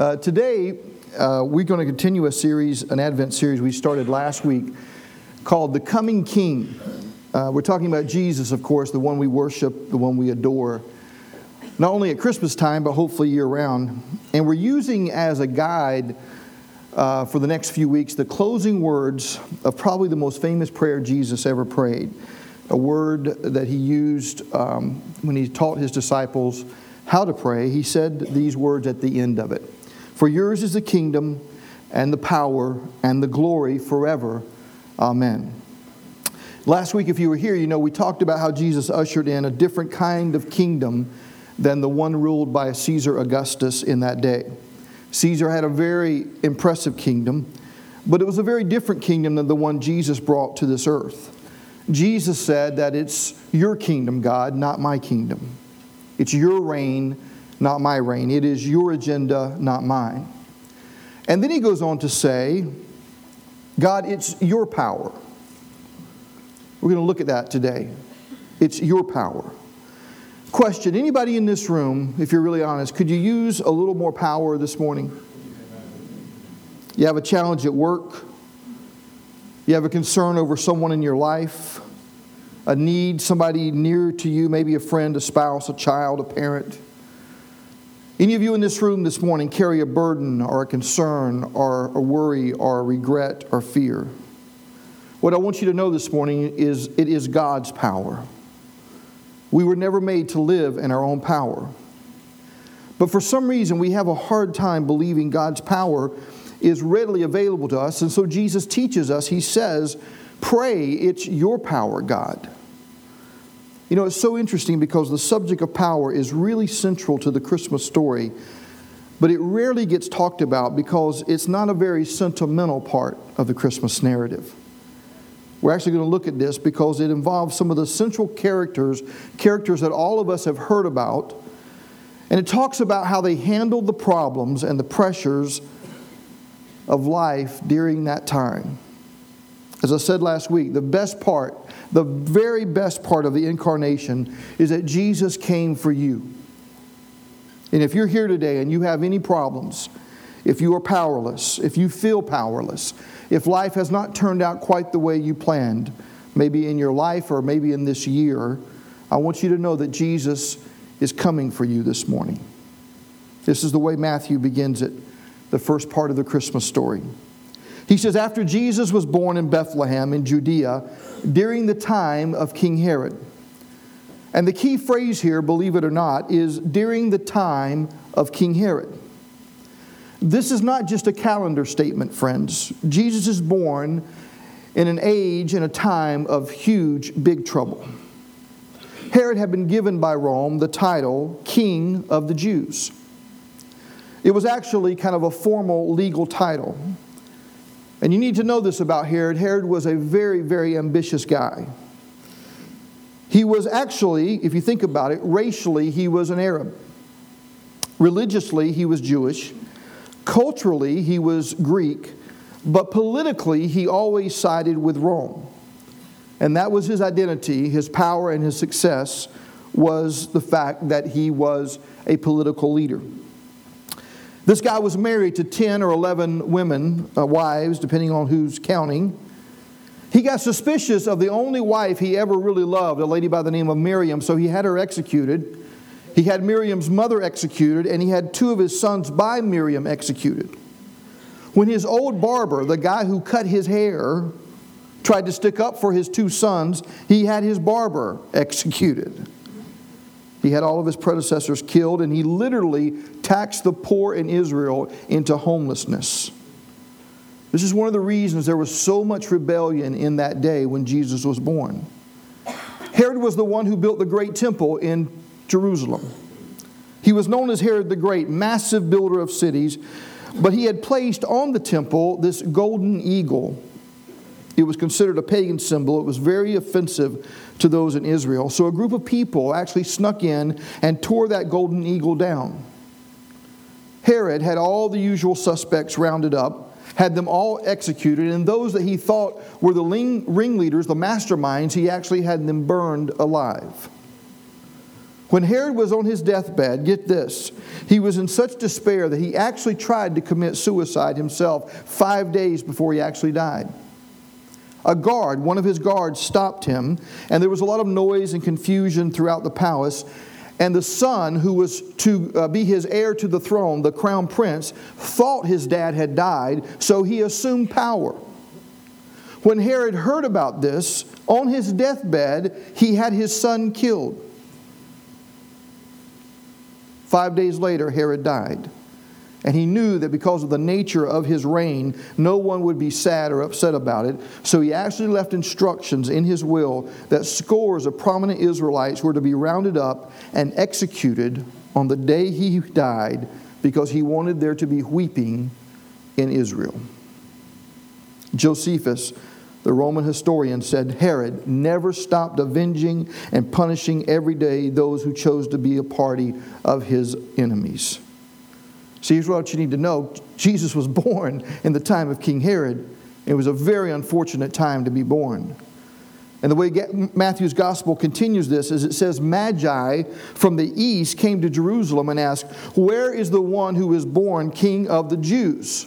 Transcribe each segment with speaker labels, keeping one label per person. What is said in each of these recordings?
Speaker 1: Uh, today, uh, we're going to continue a series, an Advent series we started last week called The Coming King. Uh, we're talking about Jesus, of course, the one we worship, the one we adore, not only at Christmas time, but hopefully year round. And we're using as a guide uh, for the next few weeks the closing words of probably the most famous prayer Jesus ever prayed, a word that he used um, when he taught his disciples how to pray. He said these words at the end of it. For yours is the kingdom and the power and the glory forever. Amen. Last week, if you were here, you know we talked about how Jesus ushered in a different kind of kingdom than the one ruled by Caesar Augustus in that day. Caesar had a very impressive kingdom, but it was a very different kingdom than the one Jesus brought to this earth. Jesus said that it's your kingdom, God, not my kingdom. It's your reign, not my reign. It is your agenda, not mine. And then he goes on to say, God, it's your power. We're going to look at that today. It's your power. Question Anybody in this room, if you're really honest, could you use a little more power this morning? You have a challenge at work, you have a concern over someone in your life, a need, somebody near to you, maybe a friend, a spouse, a child, a parent. Any of you in this room this morning carry a burden or a concern or a worry or a regret or fear. What I want you to know this morning is it is God's power. We were never made to live in our own power. But for some reason, we have a hard time believing God's power is readily available to us. And so Jesus teaches us, He says, Pray, it's your power, God. You know, it's so interesting because the subject of power is really central to the Christmas story, but it rarely gets talked about because it's not a very sentimental part of the Christmas narrative. We're actually going to look at this because it involves some of the central characters, characters that all of us have heard about. And it talks about how they handled the problems and the pressures of life during that time. As I said last week, the best part the very best part of the incarnation is that Jesus came for you. And if you're here today and you have any problems, if you are powerless, if you feel powerless, if life has not turned out quite the way you planned, maybe in your life or maybe in this year, I want you to know that Jesus is coming for you this morning. This is the way Matthew begins it, the first part of the Christmas story. He says, After Jesus was born in Bethlehem in Judea during the time of King Herod. And the key phrase here, believe it or not, is during the time of King Herod. This is not just a calendar statement, friends. Jesus is born in an age and a time of huge, big trouble. Herod had been given by Rome the title King of the Jews. It was actually kind of a formal legal title. And you need to know this about Herod. Herod was a very, very ambitious guy. He was actually, if you think about it, racially, he was an Arab. Religiously, he was Jewish. Culturally, he was Greek. But politically, he always sided with Rome. And that was his identity, his power, and his success was the fact that he was a political leader. This guy was married to 10 or 11 women, uh, wives, depending on who's counting. He got suspicious of the only wife he ever really loved, a lady by the name of Miriam, so he had her executed. He had Miriam's mother executed, and he had two of his sons by Miriam executed. When his old barber, the guy who cut his hair, tried to stick up for his two sons, he had his barber executed. He had all of his predecessors killed, and he literally taxed the poor in Israel into homelessness. This is one of the reasons there was so much rebellion in that day when Jesus was born. Herod was the one who built the great temple in Jerusalem. He was known as Herod the Great, massive builder of cities, but he had placed on the temple this golden eagle. It was considered a pagan symbol. It was very offensive to those in Israel. So a group of people actually snuck in and tore that golden eagle down. Herod had all the usual suspects rounded up, had them all executed, and those that he thought were the ringleaders, the masterminds, he actually had them burned alive. When Herod was on his deathbed, get this, he was in such despair that he actually tried to commit suicide himself five days before he actually died. A guard, one of his guards, stopped him, and there was a lot of noise and confusion throughout the palace. And the son, who was to uh, be his heir to the throne, the crown prince, thought his dad had died, so he assumed power. When Herod heard about this, on his deathbed, he had his son killed. Five days later, Herod died. And he knew that because of the nature of his reign, no one would be sad or upset about it. So he actually left instructions in his will that scores of prominent Israelites were to be rounded up and executed on the day he died because he wanted there to be weeping in Israel. Josephus the Roman historian said Herod never stopped avenging and punishing every day those who chose to be a party of his enemies. See, here's what you need to know Jesus was born in the time of King Herod. It was a very unfortunate time to be born. And the way Matthew's gospel continues this is it says, Magi from the east came to Jerusalem and asked, Where is the one who is born king of the Jews?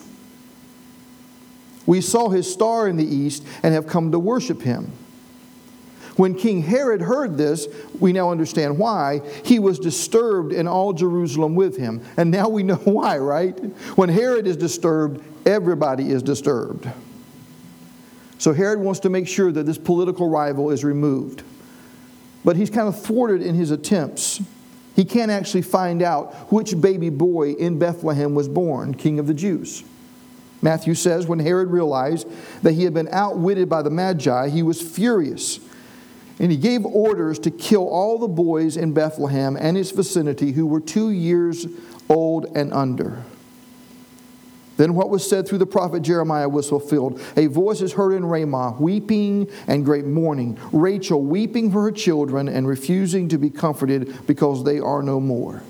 Speaker 1: We saw his star in the east and have come to worship him. When King Herod heard this, we now understand why. He was disturbed and all Jerusalem with him. And now we know why, right? When Herod is disturbed, everybody is disturbed. So Herod wants to make sure that this political rival is removed. But he's kind of thwarted in his attempts. He can't actually find out which baby boy in Bethlehem was born, king of the Jews. Matthew says, when Herod realized that he had been outwitted by the Magi, he was furious. And he gave orders to kill all the boys in Bethlehem and its vicinity who were two years old and under. Then what was said through the prophet Jeremiah was fulfilled. A voice is heard in Ramah, weeping and great mourning. Rachel weeping for her children and refusing to be comforted because they are no more.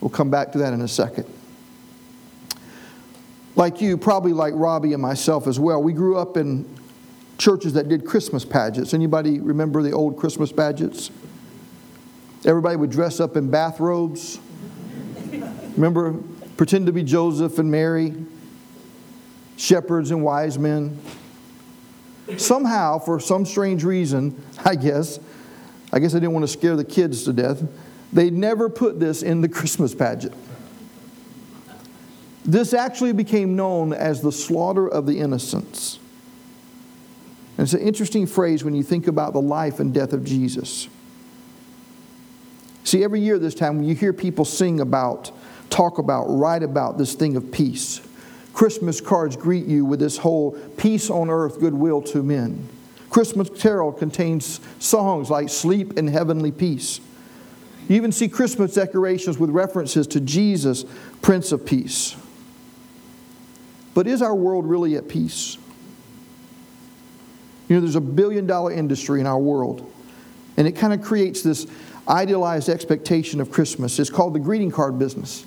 Speaker 1: We'll come back to that in a second like you, probably like Robbie and myself as well, we grew up in churches that did Christmas pageants. Anybody remember the old Christmas pageants? Everybody would dress up in bathrobes. Remember, pretend to be Joseph and Mary, shepherds and wise men. Somehow, for some strange reason, I guess, I guess I didn't want to scare the kids to death, they never put this in the Christmas pageant. This actually became known as the slaughter of the innocents. And it's an interesting phrase when you think about the life and death of Jesus. See, every year this time, when you hear people sing about, talk about, write about this thing of peace, Christmas cards greet you with this whole peace on earth, goodwill to men. Christmas Carol contains songs like Sleep in Heavenly Peace. You even see Christmas decorations with references to Jesus, Prince of Peace. But is our world really at peace? You know, there's a billion dollar industry in our world, and it kind of creates this idealized expectation of Christmas. It's called the greeting card business.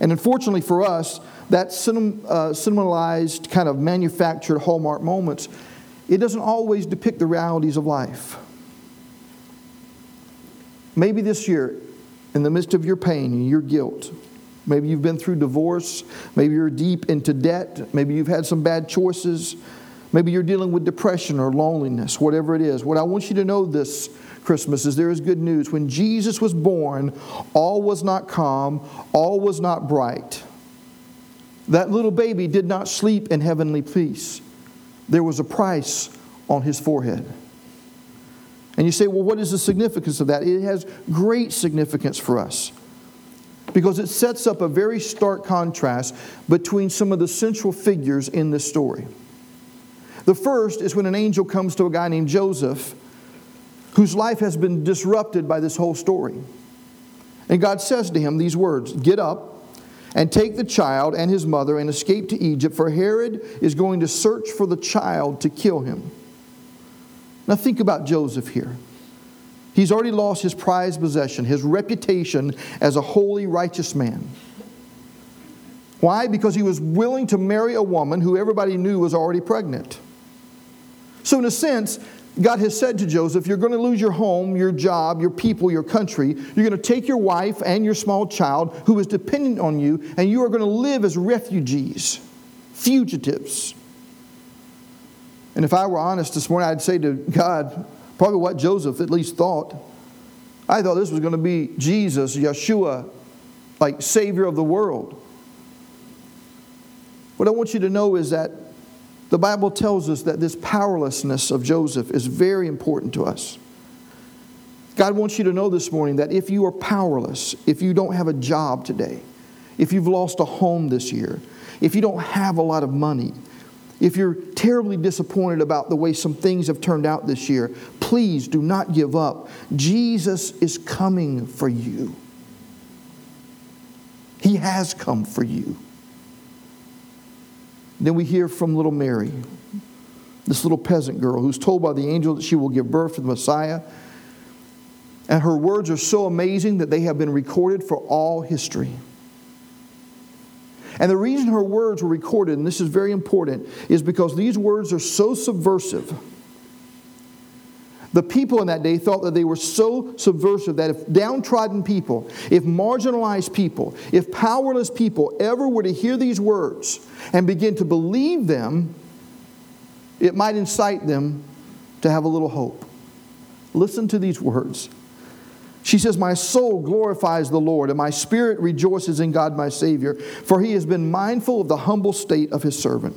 Speaker 1: And unfortunately for us, that cinem- uh, cinemalized, kind of manufactured Hallmark moments, it doesn't always depict the realities of life. Maybe this year, in the midst of your pain and your guilt, Maybe you've been through divorce. Maybe you're deep into debt. Maybe you've had some bad choices. Maybe you're dealing with depression or loneliness, whatever it is. What I want you to know this Christmas is there is good news. When Jesus was born, all was not calm, all was not bright. That little baby did not sleep in heavenly peace. There was a price on his forehead. And you say, well, what is the significance of that? It has great significance for us because it sets up a very stark contrast between some of the central figures in this story. The first is when an angel comes to a guy named Joseph whose life has been disrupted by this whole story. And God says to him these words Get up and take the child and his mother and escape to Egypt, for Herod is going to search for the child to kill him. Now, think about Joseph here. He's already lost his prized possession, his reputation as a holy, righteous man. Why? Because he was willing to marry a woman who everybody knew was already pregnant. So, in a sense, God has said to Joseph, You're going to lose your home, your job, your people, your country. You're going to take your wife and your small child who is dependent on you, and you are going to live as refugees, fugitives. And if I were honest this morning, I'd say to God, probably what Joseph at least thought. I thought this was going to be Jesus, Yeshua, like Savior of the world. What I want you to know is that the Bible tells us that this powerlessness of Joseph is very important to us. God wants you to know this morning that if you are powerless, if you don't have a job today, if you've lost a home this year, if you don't have a lot of money, if you're terribly disappointed about the way some things have turned out this year, please do not give up. Jesus is coming for you. He has come for you. Then we hear from little Mary, this little peasant girl who's told by the angel that she will give birth to the Messiah. And her words are so amazing that they have been recorded for all history. And the reason her words were recorded, and this is very important, is because these words are so subversive. The people in that day thought that they were so subversive that if downtrodden people, if marginalized people, if powerless people ever were to hear these words and begin to believe them, it might incite them to have a little hope. Listen to these words. She says, My soul glorifies the Lord, and my spirit rejoices in God my Savior, for he has been mindful of the humble state of his servant.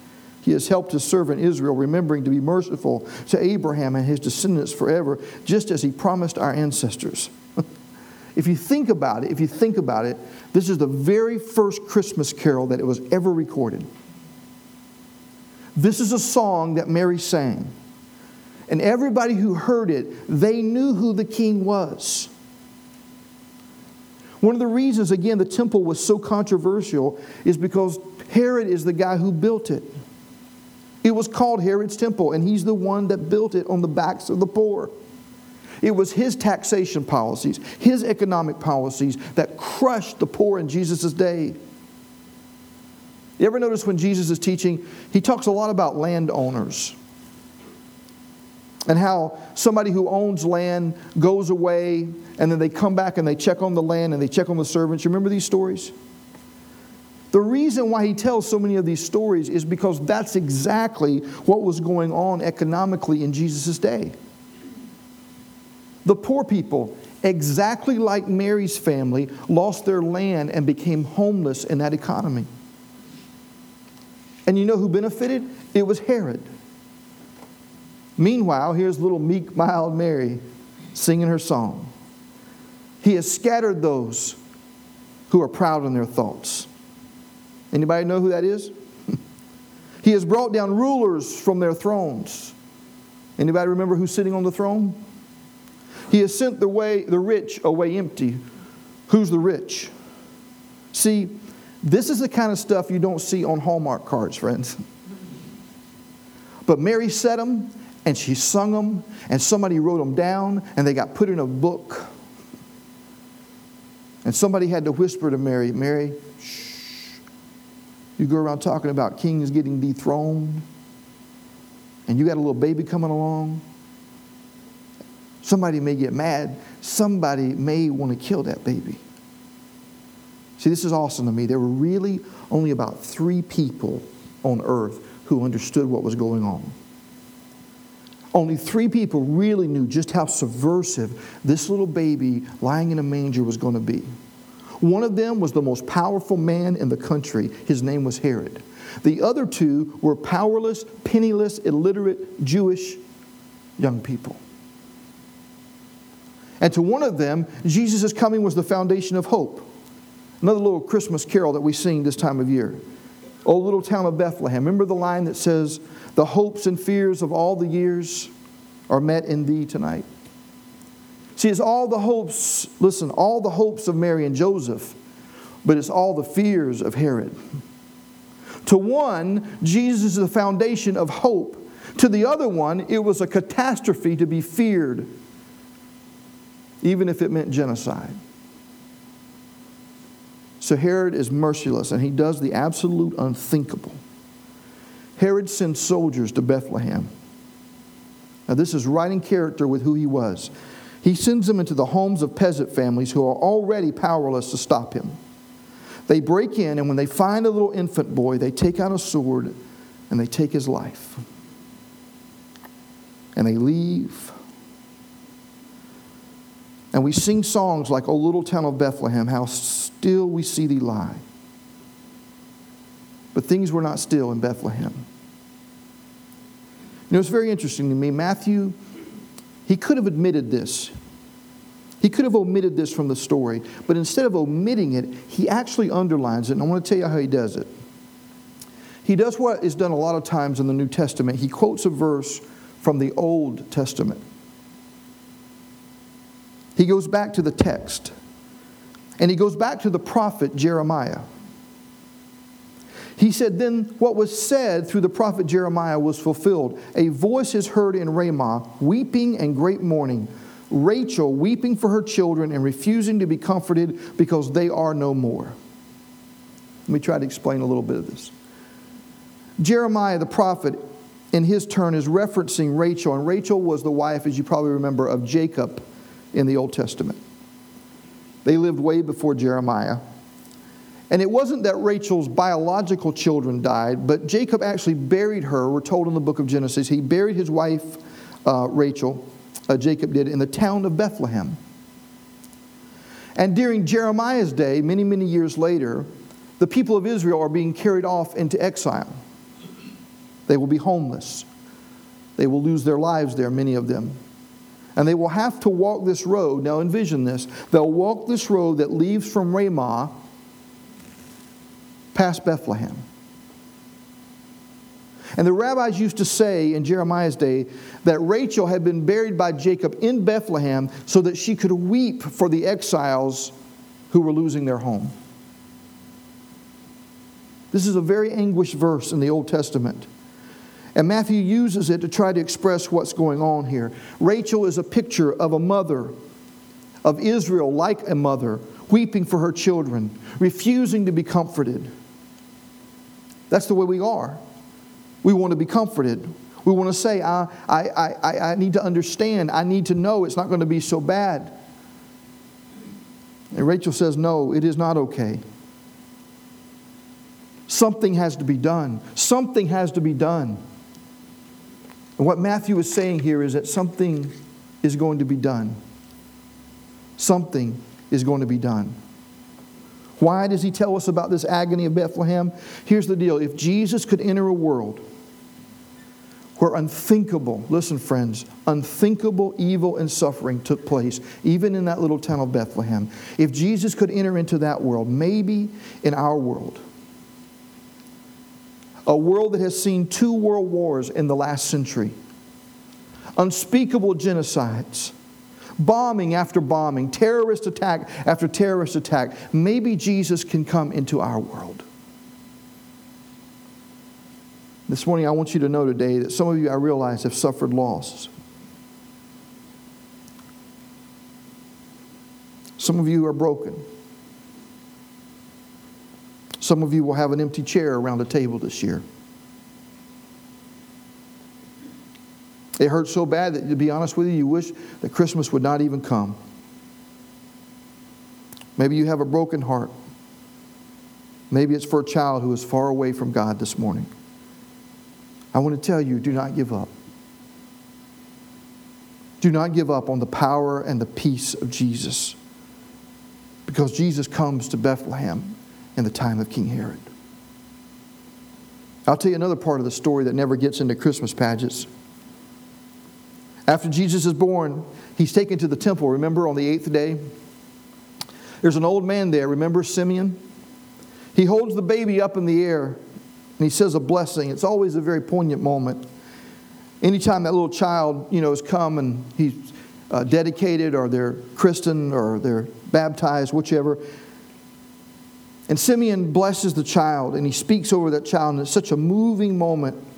Speaker 1: He has helped his servant Israel, remembering to be merciful to Abraham and his descendants forever, just as he promised our ancestors. if you think about it, if you think about it, this is the very first Christmas carol that it was ever recorded. This is a song that Mary sang. And everybody who heard it, they knew who the king was. One of the reasons, again, the temple was so controversial is because Herod is the guy who built it. It was called Herod's temple, and he's the one that built it on the backs of the poor. It was his taxation policies, his economic policies that crushed the poor in Jesus' day. You ever notice when Jesus is teaching, he talks a lot about landowners and how somebody who owns land goes away and then they come back and they check on the land and they check on the servants. You remember these stories? The reason why he tells so many of these stories is because that's exactly what was going on economically in Jesus' day. The poor people, exactly like Mary's family, lost their land and became homeless in that economy. And you know who benefited? It was Herod. Meanwhile, here's little meek, mild Mary singing her song. He has scattered those who are proud in their thoughts. Anybody know who that is? he has brought down rulers from their thrones. Anybody remember who's sitting on the throne? He has sent the way the rich away empty. Who's the rich? See, this is the kind of stuff you don't see on Hallmark cards, friends. But Mary said them and she sung them and somebody wrote them down and they got put in a book. And somebody had to whisper to Mary, Mary, you go around talking about kings getting dethroned, and you got a little baby coming along. Somebody may get mad. Somebody may want to kill that baby. See, this is awesome to me. There were really only about three people on earth who understood what was going on. Only three people really knew just how subversive this little baby lying in a manger was going to be. One of them was the most powerful man in the country. His name was Herod. The other two were powerless, penniless, illiterate Jewish young people. And to one of them, Jesus' coming was the foundation of hope. Another little Christmas carol that we sing this time of year. Oh, little town of Bethlehem. Remember the line that says, The hopes and fears of all the years are met in thee tonight? See, it's all the hopes, listen, all the hopes of Mary and Joseph, but it's all the fears of Herod. To one, Jesus is the foundation of hope. To the other one, it was a catastrophe to be feared, even if it meant genocide. So Herod is merciless and he does the absolute unthinkable. Herod sends soldiers to Bethlehem. Now, this is right in character with who he was. He sends them into the homes of peasant families who are already powerless to stop him. They break in, and when they find a little infant boy, they take out a sword and they take his life. And they leave. And we sing songs like, O little town of Bethlehem, how still we see thee lie. But things were not still in Bethlehem. You know, it's very interesting to me. Matthew, he could have admitted this. He could have omitted this from the story, but instead of omitting it, he actually underlines it. And I want to tell you how he does it. He does what is done a lot of times in the New Testament. He quotes a verse from the Old Testament. He goes back to the text, and he goes back to the prophet Jeremiah. He said, Then what was said through the prophet Jeremiah was fulfilled. A voice is heard in Ramah, weeping and great mourning Rachel weeping for her children and refusing to be comforted because they are no more. Let me try to explain a little bit of this. Jeremiah the prophet, in his turn, is referencing Rachel, and Rachel was the wife, as you probably remember, of Jacob in the Old Testament. They lived way before Jeremiah. And it wasn't that Rachel's biological children died, but Jacob actually buried her. We're told in the book of Genesis. He buried his wife, uh, Rachel, uh, Jacob did in the town of Bethlehem. And during Jeremiah's day, many, many years later, the people of Israel are being carried off into exile. They will be homeless. They will lose their lives there, many of them. And they will have to walk this road. Now envision this. They'll walk this road that leaves from Ramah past Bethlehem. And the rabbis used to say in Jeremiah's day that Rachel had been buried by Jacob in Bethlehem so that she could weep for the exiles who were losing their home. This is a very anguished verse in the Old Testament. And Matthew uses it to try to express what's going on here. Rachel is a picture of a mother, of Israel like a mother, weeping for her children, refusing to be comforted. That's the way we are. We want to be comforted. We want to say, I, I, I, I need to understand. I need to know it's not going to be so bad. And Rachel says, No, it is not okay. Something has to be done. Something has to be done. And what Matthew is saying here is that something is going to be done. Something is going to be done. Why does he tell us about this agony of Bethlehem? Here's the deal if Jesus could enter a world where unthinkable, listen, friends, unthinkable evil and suffering took place, even in that little town of Bethlehem. If Jesus could enter into that world, maybe in our world, a world that has seen two world wars in the last century, unspeakable genocides, bombing after bombing, terrorist attack after terrorist attack, maybe Jesus can come into our world. This morning, I want you to know today that some of you, I realize, have suffered loss. Some of you are broken. Some of you will have an empty chair around the table this year. It hurts so bad that, to be honest with you, you wish that Christmas would not even come. Maybe you have a broken heart. Maybe it's for a child who is far away from God this morning. I want to tell you do not give up. Do not give up on the power and the peace of Jesus because Jesus comes to Bethlehem in the time of King Herod. I'll tell you another part of the story that never gets into Christmas pageants. After Jesus is born, he's taken to the temple, remember, on the eighth day? There's an old man there, remember Simeon? He holds the baby up in the air and he says a blessing. It's always a very poignant moment. Anytime that little child, you know, has come and he's uh, dedicated or they're christened or they're baptized, whichever. And Simeon blesses the child and he speaks over that child, and it's such a moving moment.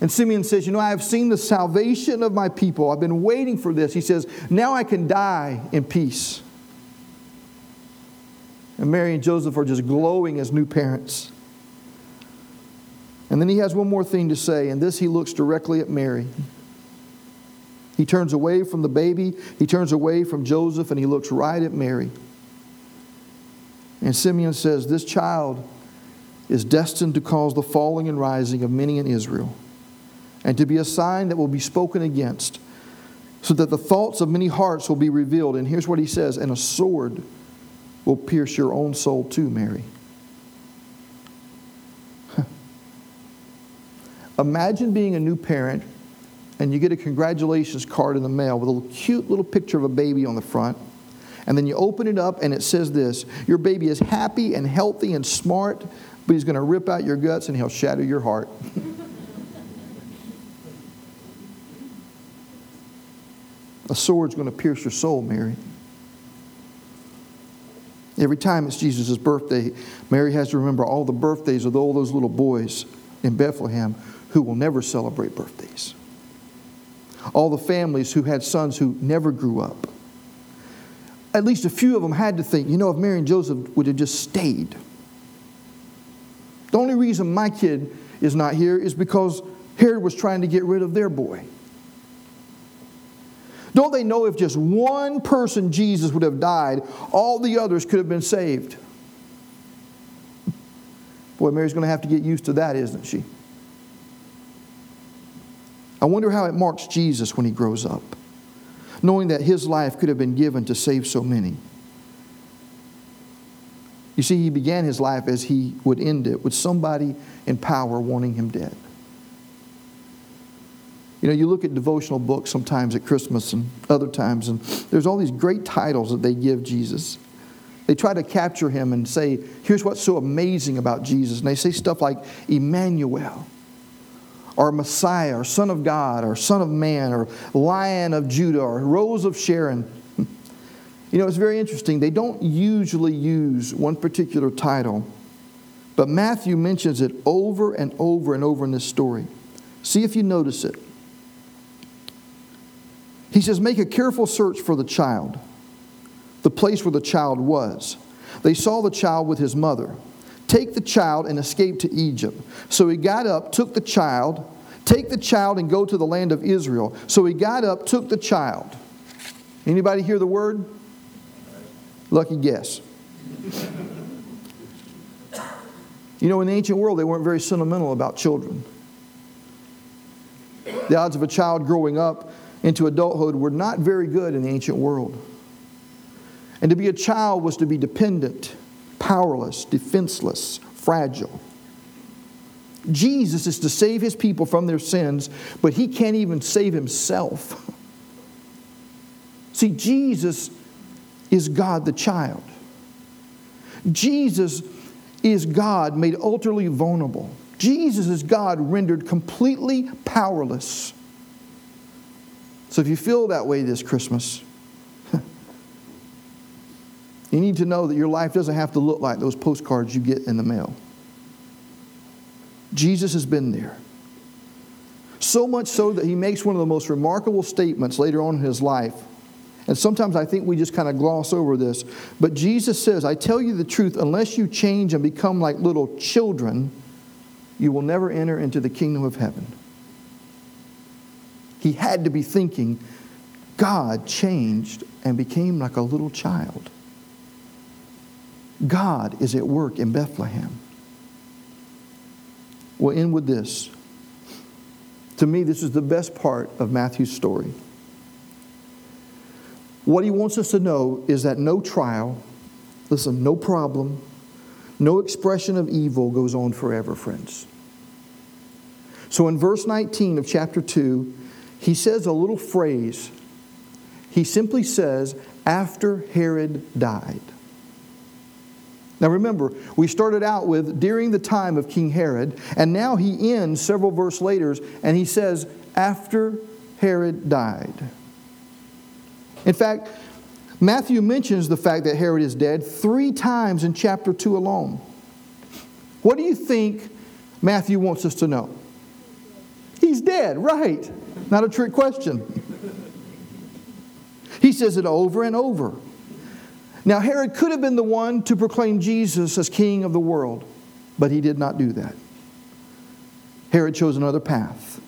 Speaker 1: And Simeon says, You know, I have seen the salvation of my people. I've been waiting for this. He says, Now I can die in peace. And Mary and Joseph are just glowing as new parents. And then he has one more thing to say, and this he looks directly at Mary. He turns away from the baby, he turns away from Joseph, and he looks right at Mary. And Simeon says, This child is destined to cause the falling and rising of many in Israel, and to be a sign that will be spoken against, so that the thoughts of many hearts will be revealed. And here's what he says And a sword will pierce your own soul too, Mary. Imagine being a new parent and you get a congratulations card in the mail with a cute little picture of a baby on the front. And then you open it up and it says this Your baby is happy and healthy and smart, but he's going to rip out your guts and he'll shatter your heart. a sword's going to pierce your soul, Mary. Every time it's Jesus' birthday, Mary has to remember all the birthdays of all those little boys in Bethlehem who will never celebrate birthdays. All the families who had sons who never grew up. At least a few of them had to think, you know, if Mary and Joseph would have just stayed. The only reason my kid is not here is because Herod was trying to get rid of their boy. Don't they know if just one person, Jesus, would have died, all the others could have been saved? Boy, Mary's going to have to get used to that, isn't she? I wonder how it marks Jesus when he grows up, knowing that his life could have been given to save so many. You see, he began his life as he would end it with somebody in power wanting him dead. You know, you look at devotional books sometimes at Christmas and other times, and there's all these great titles that they give Jesus. They try to capture him and say, here's what's so amazing about Jesus. And they say stuff like Emmanuel, or Messiah, or Son of God, or Son of Man, or Lion of Judah, or Rose of Sharon. You know, it's very interesting. They don't usually use one particular title, but Matthew mentions it over and over and over in this story. See if you notice it. He says, Make a careful search for the child, the place where the child was. They saw the child with his mother. Take the child and escape to Egypt. So he got up, took the child, take the child and go to the land of Israel. So he got up, took the child. Anybody hear the word? Lucky guess. You know, in the ancient world, they weren't very sentimental about children. The odds of a child growing up into adulthood were not very good in the ancient world. And to be a child was to be dependent, powerless, defenseless, fragile. Jesus is to save his people from their sins, but he can't even save himself. See, Jesus is God the child. Jesus is God made utterly vulnerable. Jesus is God rendered completely powerless. So if you feel that way this Christmas, you need to know that your life doesn't have to look like those postcards you get in the mail. Jesus has been there. So much so that he makes one of the most remarkable statements later on in his life. And sometimes I think we just kind of gloss over this. But Jesus says, I tell you the truth, unless you change and become like little children, you will never enter into the kingdom of heaven. He had to be thinking, God changed and became like a little child. God is at work in Bethlehem. We'll end with this. To me, this is the best part of Matthew's story. What he wants us to know is that no trial, listen, no problem, no expression of evil goes on forever, friends. So in verse 19 of chapter 2, he says a little phrase. He simply says, after Herod died. Now remember, we started out with during the time of King Herod, and now he ends several verse later and he says, after Herod died. In fact, Matthew mentions the fact that Herod is dead three times in chapter 2 alone. What do you think Matthew wants us to know? He's dead, right. Not a trick question. He says it over and over. Now, Herod could have been the one to proclaim Jesus as king of the world, but he did not do that. Herod chose another path.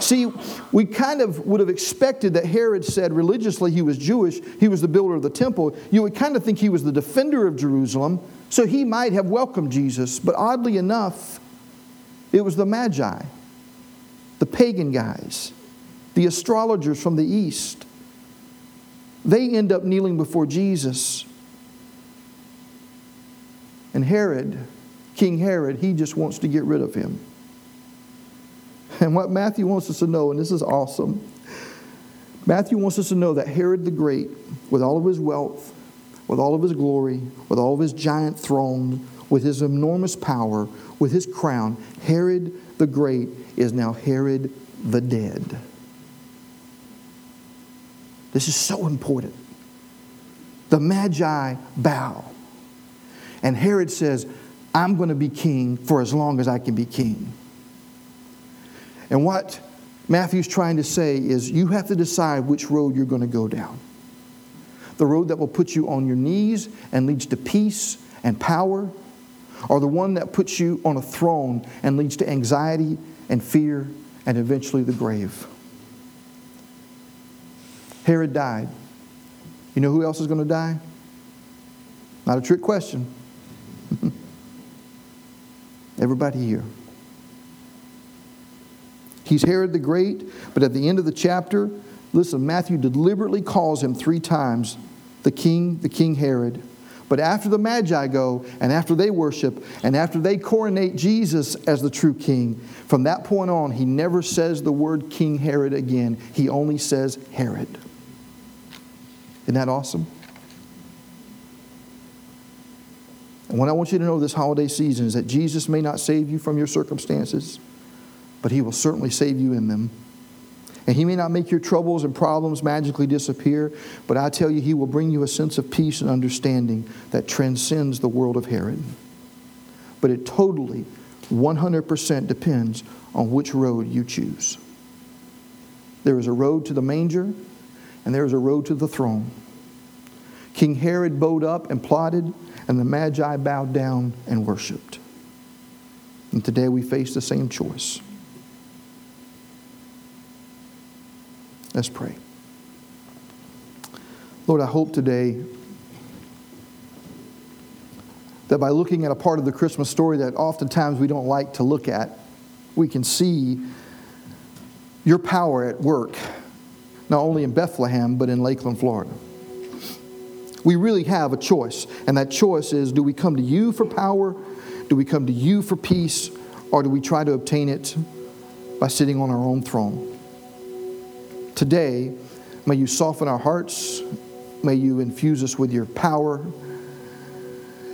Speaker 1: See, we kind of would have expected that Herod said religiously he was Jewish, he was the builder of the temple. You would kind of think he was the defender of Jerusalem, so he might have welcomed Jesus. But oddly enough, it was the Magi, the pagan guys, the astrologers from the east. They end up kneeling before Jesus. And Herod, King Herod, he just wants to get rid of him. And what Matthew wants us to know, and this is awesome, Matthew wants us to know that Herod the Great, with all of his wealth, with all of his glory, with all of his giant throne, with his enormous power, with his crown, Herod the Great is now Herod the dead. This is so important. The Magi bow. And Herod says, I'm going to be king for as long as I can be king. And what Matthew's trying to say is you have to decide which road you're going to go down. The road that will put you on your knees and leads to peace and power, or the one that puts you on a throne and leads to anxiety and fear and eventually the grave. Herod died. You know who else is going to die? Not a trick question. Everybody here. He's Herod the Great, but at the end of the chapter, listen, Matthew deliberately calls him three times the king, the king Herod. But after the Magi go, and after they worship, and after they coronate Jesus as the true king, from that point on, he never says the word King Herod again. He only says Herod. Isn't that awesome? And what I want you to know this holiday season is that Jesus may not save you from your circumstances but He will certainly save you in them. And He may not make your troubles and problems magically disappear, but I tell you, He will bring you a sense of peace and understanding that transcends the world of Herod. But it totally, 100% depends on which road you choose. There is a road to the manger, and there is a road to the throne. King Herod bowed up and plotted, and the Magi bowed down and worshiped. And today we face the same choice. Let's pray. Lord, I hope today that by looking at a part of the Christmas story that oftentimes we don't like to look at, we can see your power at work, not only in Bethlehem, but in Lakeland, Florida. We really have a choice, and that choice is do we come to you for power, do we come to you for peace, or do we try to obtain it by sitting on our own throne? Today, may you soften our hearts. May you infuse us with your power.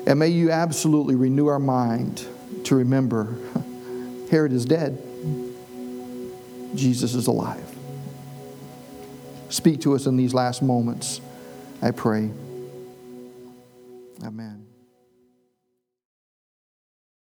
Speaker 1: And may you absolutely renew our mind to remember Herod is dead, Jesus is alive. Speak to us in these last moments, I pray. Amen.